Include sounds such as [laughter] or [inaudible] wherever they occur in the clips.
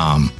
com.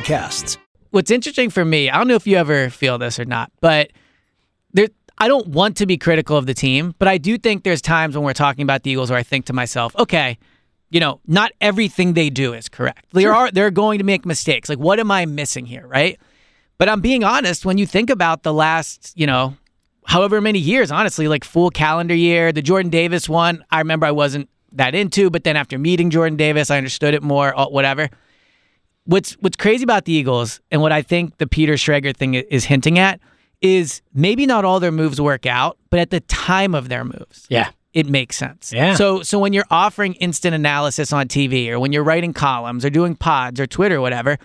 podcasts. What's interesting for me, I don't know if you ever feel this or not, but there I don't want to be critical of the team, but I do think there's times when we're talking about the Eagles where I think to myself, okay, you know, not everything they do is correct. There sure. are they're going to make mistakes. Like what am I missing here, right? But I'm being honest, when you think about the last, you know, however many years, honestly, like full calendar year, the Jordan Davis one, I remember I wasn't that into, but then after meeting Jordan Davis, I understood it more, uh, whatever what's what's crazy about the Eagles and what I think the Peter Schrager thing is hinting at is maybe not all their moves work out, but at the time of their moves. Yeah. It makes sense. Yeah. So so when you're offering instant analysis on TV or when you're writing columns or doing pods or Twitter or whatever,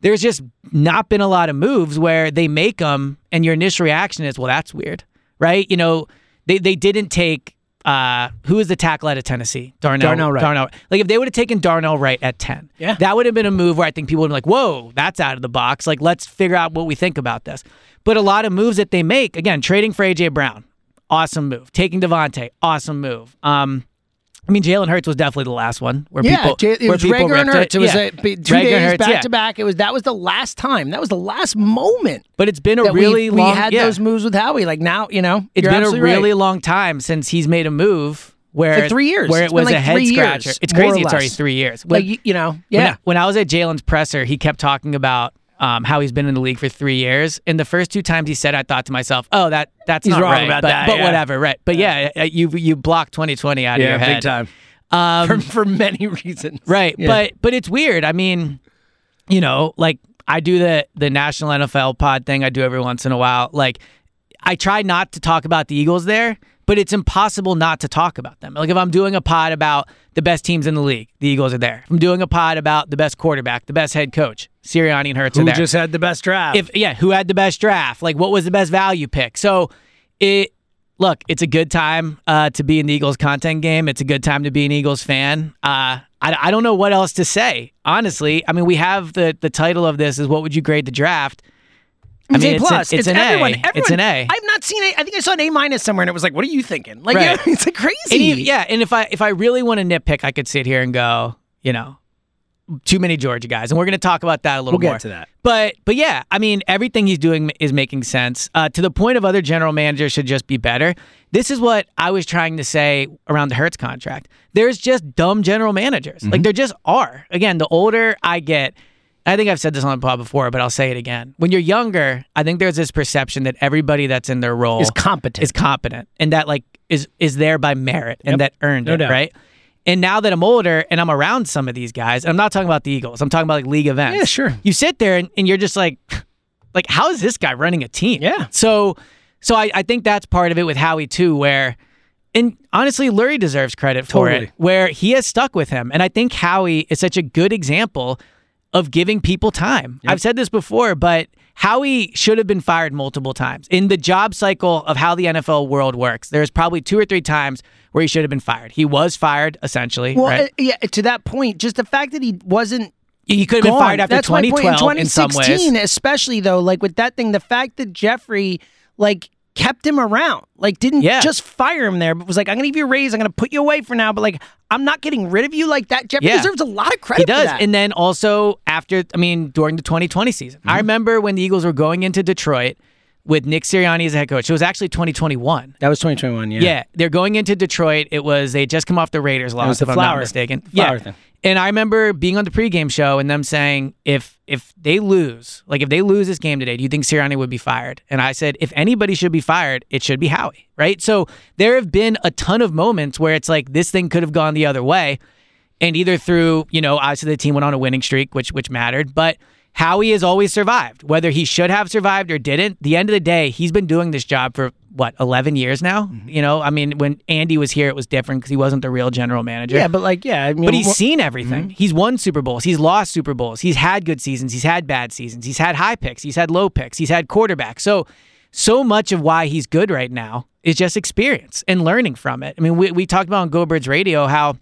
there's just not been a lot of moves where they make them and your initial reaction is, well, that's weird. Right? You know, they, they didn't take uh, who is the tackle out of Tennessee? Darnell. Darnell Wright. Darnell. Like if they would have taken Darnell Wright at ten, yeah, that would have been a move where I think people would be like, "Whoa, that's out of the box." Like let's figure out what we think about this. But a lot of moves that they make, again, trading for AJ Brown, awesome move. Taking DeVonta, awesome move. Um, I mean, Jalen Hurts was definitely the last one where yeah, people. J- it where was Reagor and Hurts. It, it was yeah. a, two Reagor days Hurts, back yeah. to back. It was that was the last time. That was the last moment. But it's been a really we, long. We had yeah. those moves with Howie. Like now, you know, it's been a really right. long time since he's made a move where like three years, where it's it was like a head scratcher. Years, it's crazy. It's already three years. When, like you know, yeah. When I, when I was at Jalen's presser, he kept talking about um, how he's been in the league for three years. And the first two times he said, I thought to myself, "Oh, that that's he's not wrong right." about but, that, but yeah. whatever, right? But yeah, yeah you you blocked 2020 out yeah, of your head, big time. Um, for, for many [laughs] reasons, right? But but it's weird. I mean, you know, like I do the the national NFL pod thing. I do every once in a while. Like I try not to talk about the Eagles there, but it's impossible not to talk about them. Like if I'm doing a pod about the best teams in the league, the Eagles are there. If I'm doing a pod about the best quarterback, the best head coach, Sirianni and Hurts who are there. just had the best draft? If yeah, who had the best draft? Like what was the best value pick? So it look, it's a good time uh, to be in the Eagles content game. It's a good time to be an Eagles fan. Uh, I, I don't know what else to say. Honestly, I mean, we have the the title of this is what would you grade the draft? I mean, it's, plus. an, it's, an everyone, A. Everyone, It's an A. I've not seen it. I think I saw an A minus somewhere, and it was like, "What are you thinking?" Like, Right. yeah, [laughs] it's like crazy. And you- yeah, and if I if I really want to nitpick, I could sit here and go, you know, too many Georgia guys, and we're going to talk about that a little We'll get more. to that. But but yeah, I mean, everything he's doing is making sense. Uh, to the point of other general managers should just be better. This is what I was trying to say around the Hurts contract. There's just dumb general managers. Mm-hmm. Like there just are. Again, the older I get. I think I've said this on the pod before, but I'll say it again. When you're younger, I think there's this perception that everybody that's in their role Is competent. is competent, and that like is is there by merit and that earned No it, doubt. right? And now that I'm older and I'm around some of these guys, I'm not talking about the Eagles. I'm talking about like league events. Yeah, sure. You sit there and, and you're just like, [laughs] like how is this guy running a team? Yeah. So, so I, I think that's part of it with Howie too, where, and honestly, Lurie deserves credit for Totally. it, where he has stuck with him, and I think Howie is such a good example of giving people time. I've said this before, but Howie should have been fired multiple times. In the job cycle of how the NFL world works, there's probably two or three times where he should have been fired. He was fired, essentially. well, right? uh, yeah. To that point, just the fact that he wasn't he could have been fired after That's my point. 2012 in in some 2016, ways. especially though, like with that thing, the fact that Jeffrey like kept him around, like didn't Yeah. just fire him there, but was like, "I'm gonna give you a raise, I'm gonna put you away for now," but like, I'm not getting rid of you like that. Jeffrey Yeah. deserves a lot of credit. He does. And then also after, I mean, during the 2020 season. Mm-hmm. I remember when the Eagles were going into Detroit with Nick Sirianni as a head coach. It was actually 2021. that was 2021. Yeah. Yeah, they're going into Detroit. It was they just come off the Raiders loss, the if I'm not mistaken. flower yeah, thing. And I remember being on the pregame show and them saying, if if they lose, like if they lose this game today, do you think Sirianni would be fired? And I said, if anybody should be fired, it should be Howie, right? So there have been a ton of moments where it's like this thing could have gone the other way, and either through, you know, obviously the team went on a winning streak, which which mattered, but Howie has always survived, whether he should have survived or didn't. The end of the day, he's been doing this job for what 11 years now. Mm-hmm. You know, I mean, when Andy was here, it was different because he wasn't the real general manager. Yeah, but like, yeah, I mean, But he's wha- seen everything. He's won Super Bowls. He's lost Super Bowls. He's had good seasons. He's had bad seasons. He's had high picks. He's had low picks. He's had quarterbacks. So, so much of why he's good right now is just experience and learning from it. I mean, we, we talked about on Go Birds Radio how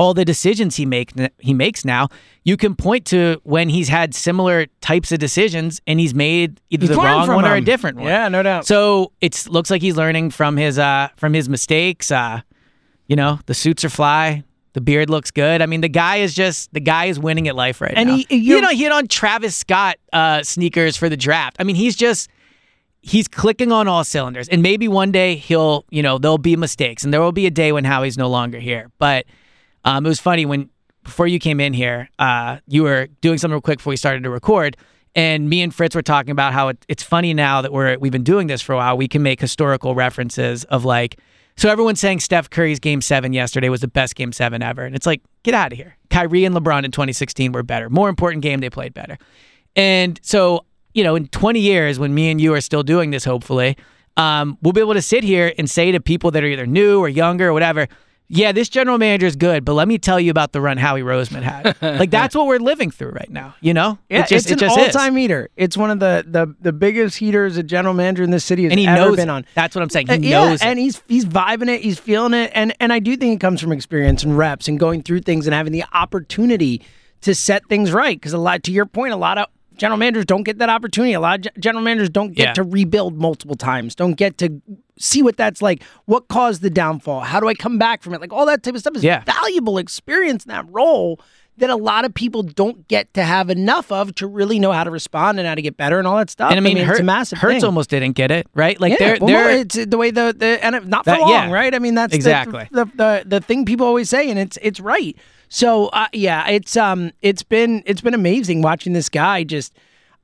all the decisions he make he makes now, you can point to when he's had similar types of decisions and he's made either He's the wrong one or a different one. Yeah, no doubt. So it looks like he's learning from his uh from his mistakes. Uh, you know, the suits are fly. The beard looks good. I mean, the guy is just the guy is winning at life right And now. he- you know, he had on Travis Scott uh, sneakers for the draft. I mean, he's just he's clicking on all cylinders. And maybe one day he'll, you know, there'll be mistakes, and there will be a day when Howie's no longer here. But um, it was funny when before you came in here, uh, you were doing something real quick before we started to record, and me and Fritz were talking about how it, it's funny now that we're we've been doing this for a while. We can make historical references of like, so everyone's saying Steph Curry's Game Seven yesterday was the best Game Seven ever, and it's like, get out of here. Kyrie and LeBron in 2016 were better. More important game, they played better. And so, you know, in 20 years, when me and you are still doing this, hopefully, um, we'll be able to sit here and say to people that are either new or younger or whatever, yeah, this general manager is good, but let me tell you about the run Howie Roseman had. [laughs] like that's what we're living through right now. You know, Yeah, It just- it's it an is. all-time heater. It's one of the, the the biggest heaters a general manager in this city has and he ever knows been it. on. That's what I'm saying. He Uh, yeah, knows and he's he's vibing it, he's feeling it, and and I do think it comes from experience and reps and going through things and having the opportunity to set things right. Because a lot, to your point, a lot of general managers don't get that opportunity. A lot of general managers don't get Yeah. to rebuild multiple times, don't get to see what that's like. What caused the downfall? How do I come back from it? Like all that type of stuff is Yeah. valuable experience in that role. That a lot of people don't get to have enough of to really know how to respond and how to get better and all that stuff. and I mean, it's Hurt- a massive Hurts thing. almost didn't get it right. Like Yeah, they're well, they're it's the way the the and not for That- long, yeah. right? I mean, that's the- Exactly. the, the the thing people always say, and it's it's right. So uh, yeah, it's um it's been it's been amazing watching this guy just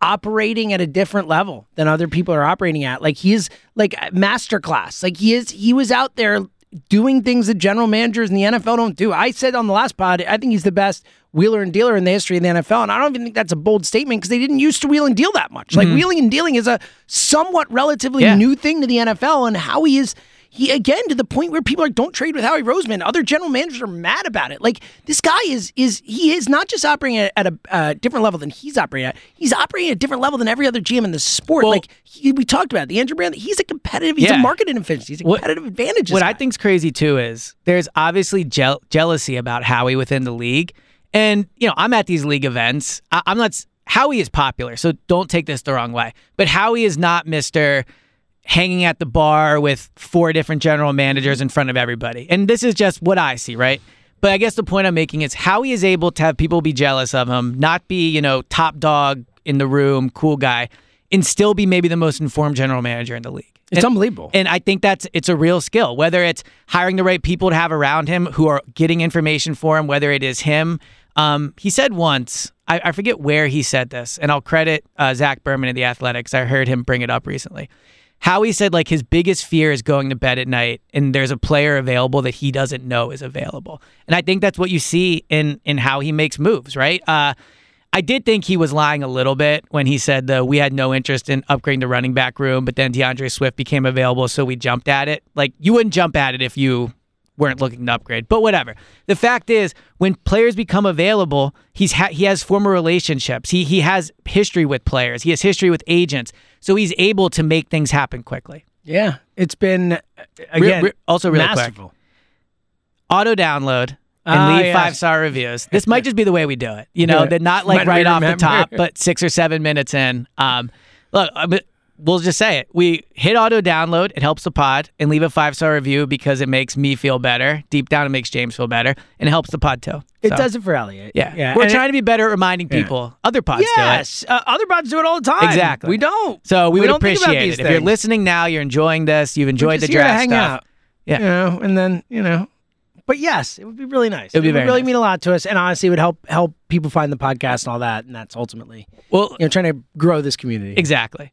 operating at a different level than other people are operating at. Like he's like a masterclass. Like he is he was out there doing things that general managers in the NFL don't do. I said on the last pod, I think he's the best wheeler and dealer in the history of the NFL, and I don't even think that's a bold statement because they didn't used to wheel and deal that much. Like wheeling and dealing is a somewhat relatively Yeah. new thing to the NFL, and how he is. He again to the point where people are like, don't trade with Howie Roseman. Other general managers are mad about it. Like this guy is is he is not just operating at, at a uh, different level than he's operating at. He's operating at a different level than every other GM in the sport. Well- like he, we talked about it, the Andrew Brandt. He's a competitive. He's Yeah. a market efficiency. He's a What- competitive advantage. What I think's crazy too is there's obviously jeal- jealousy about Howie within the league, and you know I'm at these league events. I- I'm not. Howie is popular, so don't take this the wrong way. But Howie is not Mister hanging at the bar with four different general managers in front of everybody. And this is just what I see, right? But I guess the point I'm making is how he is able to have people be jealous of him, not be, you know, top dog in the room, cool guy, and still be maybe the most informed general manager in the league. It's And- unbelievable. and I think that's it's a real skill. Whether it's hiring the right people to have around him who are getting information for him, whether it is him. Um, he said once, I, I forget where he said this, and I'll credit uh, Zach Berman of the Athletics. I heard him bring it up recently. Howie said like his biggest fear is going to bed at night and there's a player available that he doesn't know is available. And I think that's what you see in in how he makes moves, right? Uh, I did think he was lying a little bit when he said that we had no interest in upgrading the running back room, but then D'Andre Swift became available, so we jumped at it. Like you wouldn't jump at it if you weren't looking to upgrade. But whatever. The fact is, when players become available, he's ha- he has former relationships. He he has history with players. He has history with agents, so he's able to make things happen quickly. yeah, it's been uh, Re- again re- also really quick. Auto download and Ah, leave yes. five star reviews. This might just be the way we do it. You know, Yeah. that not like When right off the top, but six or seven minutes in. Um, look, I mean, we'll just say it. We hit auto download. It helps the pod and leave a five star review because it makes me feel better. Deep down, it makes James feel better and it helps the pod too. It So, does it for Eliot. Yeah, yeah. We're And it- trying to be better at reminding people. Other pods do it. Yes, uh, other pods do it all the time. Exactly. We don't. So we, would don't think about appreciate these it if you're listening now. You're enjoying this. You've enjoyed the draft hang stuff. out. Yeah. You know, and then you know, but yes, it would be really nice. It would be it would really nice. mean a lot to us, and honestly, it would help help people find the podcast and all that. And that's ultimately, Well, you know, trying to grow this community. exactly.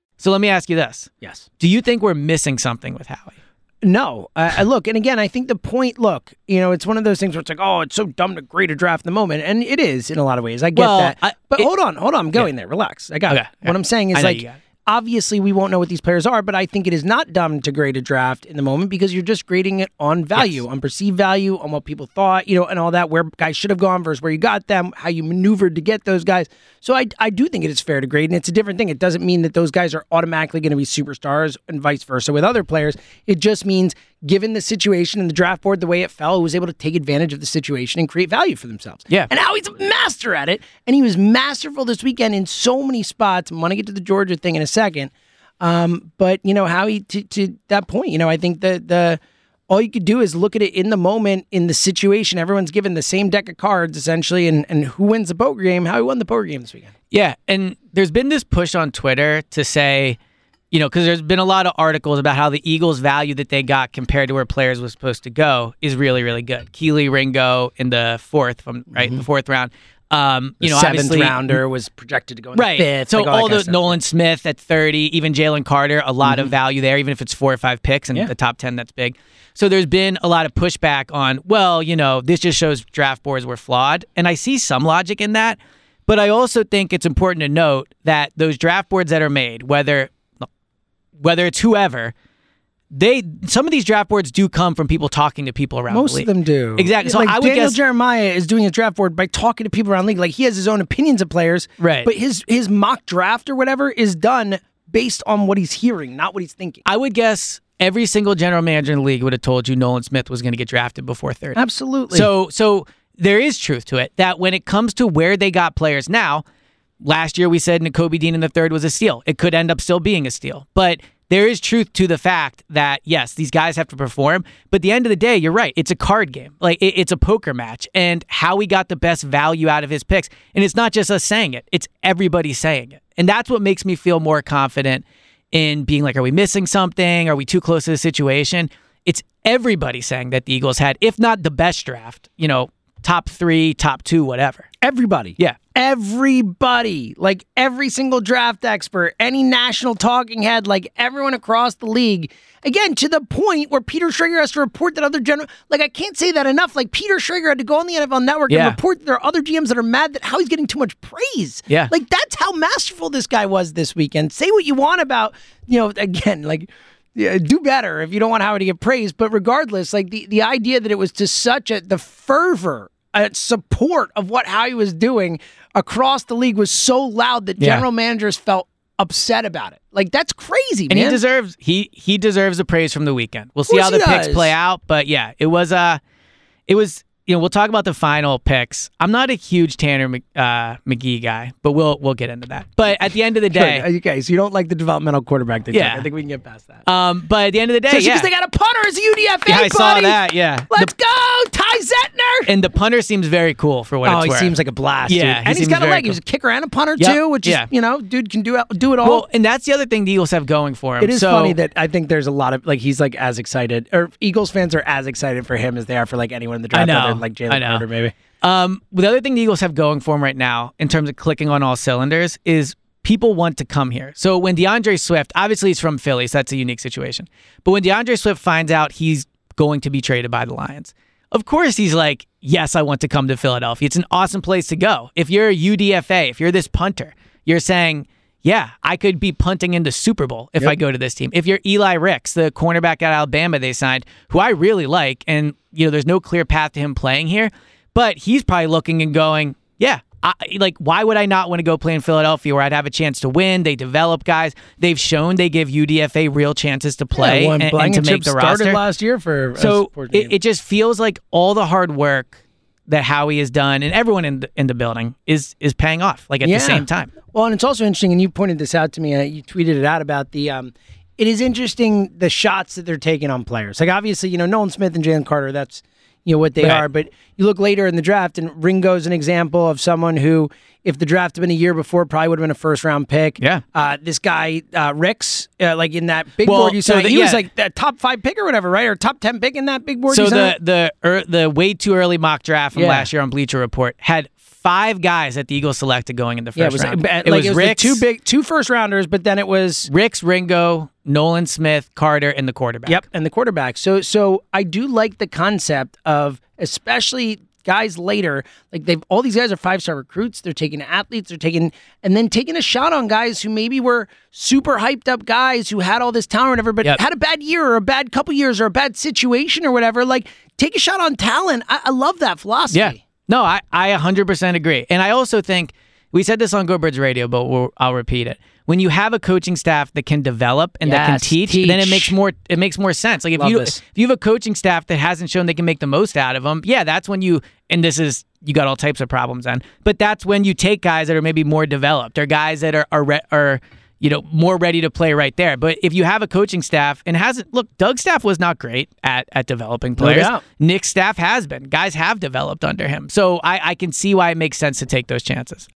So let me ask you this: Yes. Do you think we're missing something with Howie? No, I I look, and again, I think the point. Look, you know, it's one of those things where it's like, oh, it's so dumb to grade a draft in the moment, and it is in a lot of ways. I get Well, that, I- but it- hold on, hold on, I'm going there. Relax, I got Okay, it. yeah. What I'm saying is know like, you got it. Obviously, we won't know what these players are, but I think it is not dumb to grade a draft in the moment because you're just grading it on value, on perceived value, on what people thought, you know, and all that, where guys should have gone versus where you got them, how you maneuvered to get those guys. So I, I do think it is fair to grade, and it's a different thing. It doesn't mean that those guys are automatically going to be superstars and vice versa with other players. It just means, given the situation and the draft board, the way it fell, was able to take advantage of the situation and create value for themselves. Yeah. And now he's a master at it, and he was masterful this weekend in so many spots. I'm going to get to the Georgia thing in a second. Um, but you know how he to, to that point, you know, I think that the all you could do is look at it in the moment, in the situation. Everyone's given the same deck of cards essentially, and and who wins the poker game? Howie won the poker game this weekend? Yeah, and there's been this push on Twitter to say, you know, because there's been a lot of articles about how the Eagles' value that they got compared to where players was supposed to go is really, really good. Kelee Ringo in the fourth, from right, the fourth round. Um, you know, Mm-hmm. seventh rounder was projected to go in right? the fifth. so like all the stuff. Nolan Smith at 30, even Jalen Carter, a lot of value there, even if it's four or five picks and Yeah. the top 10, that's big. So there's been a lot of pushback on, well, you know, this just shows draft boards were flawed. And I see some logic in that. But I also think it's important to note that those draft boards that are made, whether whether it's whoever, they some of these draft boards do come from people talking to people around Most the of them do. Exactly. So like I would Daniel guess Jeremiah is doing a draft board by talking to people around the league. Like he has his own opinions of players. Right. But his his mock draft or whatever is done based on what he's hearing, not what he's thinking. I would guess every single general manager in the league would have told you Nolan Smith was going to get drafted before 30. Absolutely. So so there is truth to it that when it comes to where they got players now, last year we said Nakobe Dean in the third was a steal. It could end up still being a steal. But there is truth to the fact that yes, these guys have to perform. But at the end of the day, you're right. It's a card game. Like it, it's a poker match. And Howie got the best value out of his picks. And it's not just us saying it, it's everybody saying it. And that's what makes me feel more confident in being like, are we missing something? Are we too close to the situation? It's everybody saying that the Eagles had, if not the best draft, you know, top three, top two, whatever. everybody. Yeah. Everybody, like every single draft expert, any national talking head, like everyone across the league. Again, to the point where Peter Schrager has to report that other general, like I can't say that enough. Like Peter Schrager had to go on the NFL Network Yeah. and report that there are other GMs that are mad that Howie's getting too much praise. Yeah. like that's how masterful this guy was this weekend. Say what you want about, you know, again, like yeah, do better if you don't want Howard to get praised. But regardless, like the, the idea that it was to such a the fervor uh, support of what Howie was doing across the league was so loud that Yeah. general managers felt upset about it. Like that's crazy, And man. he deserves he he deserves the praise from the weekend. We'll see how the he picks play out, but yeah, it was uh it was you know, we'll talk about the final picks. I'm not a huge Tanner uh, McKee guy, but we'll we'll get into that. But at the end of the [laughs] day, Good. Okay, so you don't like the developmental quarterback thing. Yeah. I think we can get past that. um, but at the end of the day, Just yeah, because they got a punter as a UDFA, yeah, I saw that. Yeah, Let's The- go. And the punter seems very cool for what Oh, it's he worth. seems like a blast. Yeah, dude. he and he's seems got a leg. He was a kicker and a punter Yep. too, which is you know, dude can do do it all. well, and that's the other thing the Eagles have going for him. It is So- funny that I think there's a lot of like he's like as excited or Eagles fans are as excited for him as they are for like anyone in the draft I know. other than like Jalen. Carter maybe. Um, the other thing the Eagles have going for them right now, in terms of clicking on all cylinders, is people want to come here. So when D'Andre Swift, obviously he's from Philly, so that's a unique situation. But when D'Andre Swift finds out he's going to be traded by the Lions, of course he's like, yes, I want to come to Philadelphia. It's an awesome place to go. If you're a UDFA, if you're this punter, you're saying, yeah, I could be punting into Super Bowl if I go to this team. If you're Eli Ricks, the cornerback at Alabama they signed, who I really like, and you know, there's no clear path to him playing here, but he's probably looking and going, yeah, I, like, why would I not want to go play in Philadelphia where I'd have a chance to win? They develop guys. They've shown they give UDFA real chances to play yeah, and, and to make the started roster. last year for so it, it just feels like all the hard work that Howie has done and everyone in the, in the building is is paying off like at Yeah. the same time. Well, and it's also interesting, and you pointed this out to me. Uh, you tweeted it out about the. Um, it is interesting the shots that they're taking on players. Like obviously, you know, Nolan Smith and Jalen Carter. That's you know what they Right. are. But you look later in the draft, and Ringo's an example of someone who, if the draft had been a year before, probably would have been a first round pick. Yeah. Uh, this guy uh, Ricks, uh, like in that big Well, board you so saw, the- he was like the top five pick or whatever, right? Or top ten pick in that big board. So you saw? the the er, the way too early mock draft from Yeah. last year on Bleacher Report had five guys that the Eagles selected going in the first yeah, it was, round. uh, it like, was it was Ricks, two big two first rounders, but then it was Ricks, Ringo, Nolan Smith, Carter, and the quarterback. Yep, and the quarterback. So so I do like the concept of especially guys later, like they've all these guys are five star recruits. They're taking athletes, they're taking and then taking a shot on guys who maybe were super hyped up guys who had all this talent or whatever, but Yep. had a bad year or a bad couple years or a bad situation or whatever. Like take a shot on talent. I, I love that philosophy. Yeah. No, I, I 100% agree. And I also think we said this on Go Birds Radio, but we'll, I'll repeat it. When you have a coaching staff that can develop and that can Yes, teach, then it makes more it makes more sense. Like if Love you this. if you have a coaching staff that hasn't shown they can make the most out of them, yeah, that's when you and this is you got all types of problems then. But that's when you take guys that are maybe more developed or guys that are are, re- are you know more ready to play right there. But if you have a coaching staff and hasn't look, Doug's staff was not great at at developing players. doubt. Nick's staff has been. Guys have developed under him. So I, I can see why it makes sense to take those chances.